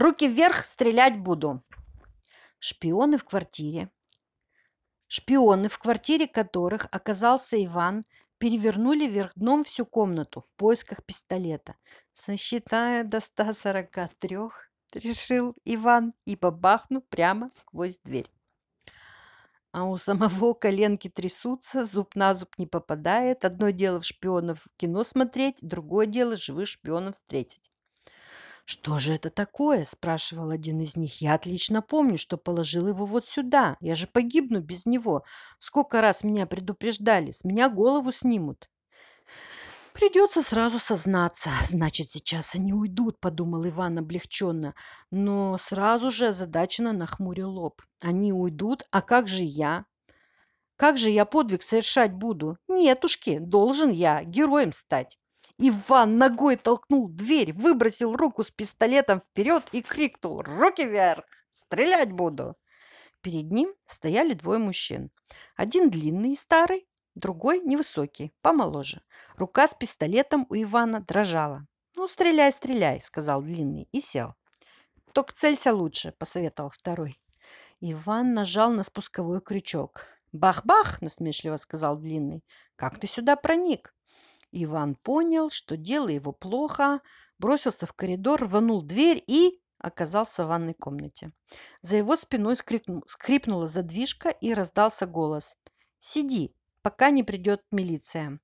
Руки вверх, стрелять буду. Шпионы в квартире. Шпионы, в квартире которых оказался Иван, перевернули вверх дном всю комнату в поисках пистолета. Сосчитая до 143, решил Иван и бабахнул прямо сквозь дверь. А у самого коленки трясутся, зуб на зуб не попадает. Одно дело в шпионов кино смотреть, другое дело живых шпионов встретить. «Что же это такое?» – спрашивал один из них. «Я отлично помню, что положил его вот сюда. Я же погибну без него. Сколько раз меня предупреждали, с меня голову снимут». «Придется сразу сознаться. Значит, сейчас они уйдут», – подумал Иван облегченно. Но сразу же озадаченно нахмурил лоб. «Они уйдут, а как же я?» «Как же я подвиг совершать буду? Нетушки, должен я героем стать». Иван ногой толкнул дверь, выбросил руку с пистолетом вперед и крикнул «Руки вверх! Стрелять буду!» Перед ним стояли двое мужчин. Один длинный и старый, другой невысокий, помоложе. Рука с пистолетом у Ивана дрожала. «Ну, стреляй, стреляй», — сказал длинный и сел. «Только целься лучше», — посоветовал второй. Иван нажал на спусковой крючок. «Бах-бах!» — насмешливо сказал длинный. «Как ты сюда проник?» Иван понял, что дело его плохо, бросился в коридор, рванул дверь и оказался в ванной комнате. За его спиной скрипнула задвижка и раздался голос. «Сиди, пока не придет милиция».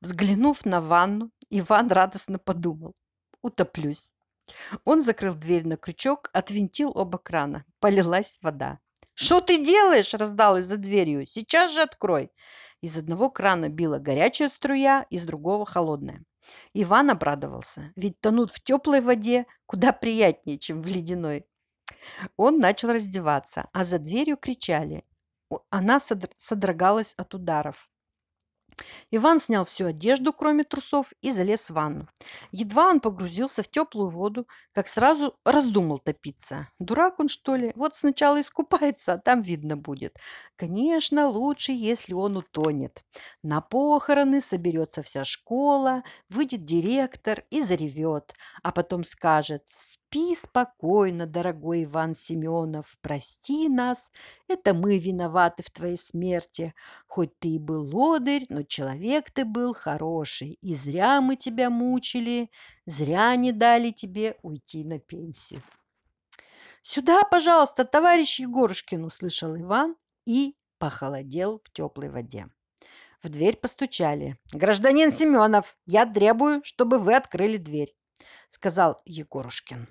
Взглянув на ванну, Иван радостно подумал. «Утоплюсь». Он закрыл дверь на крючок, отвинтил оба крана. Полилась вода. «Что ты делаешь?» – раздалось за дверью. «Сейчас же открой!» Из одного крана била горячая струя, из другого – холодная. Иван обрадовался, ведь тонут в теплой воде куда приятнее, чем в ледяной. Он начал раздеваться, а за дверью кричали. Она содрогалась от ударов. Иван снял всю одежду, кроме трусов, и залез в ванну. Едва он погрузился в теплую воду, как сразу раздумал топиться. Дурак он, что ли? Вот сначала искупается, а там видно будет. Конечно, лучше, если он утонет. На похороны соберется вся школа, выйдет директор и заревет, а потом скажет Спи спокойно, дорогой Иван Семенов, прости нас, это мы виноваты в твоей смерти. Хоть ты и был лодырь, но человек ты был хороший, и зря мы тебя мучили, зря не дали тебе уйти на пенсию. «Сюда, пожалуйста, товарищ Егорушкин!» – услышал Иван и похолодел в теплой воде. В дверь постучали. «Гражданин Семенов, я требую, чтобы вы открыли дверь», – сказал Егорушкин.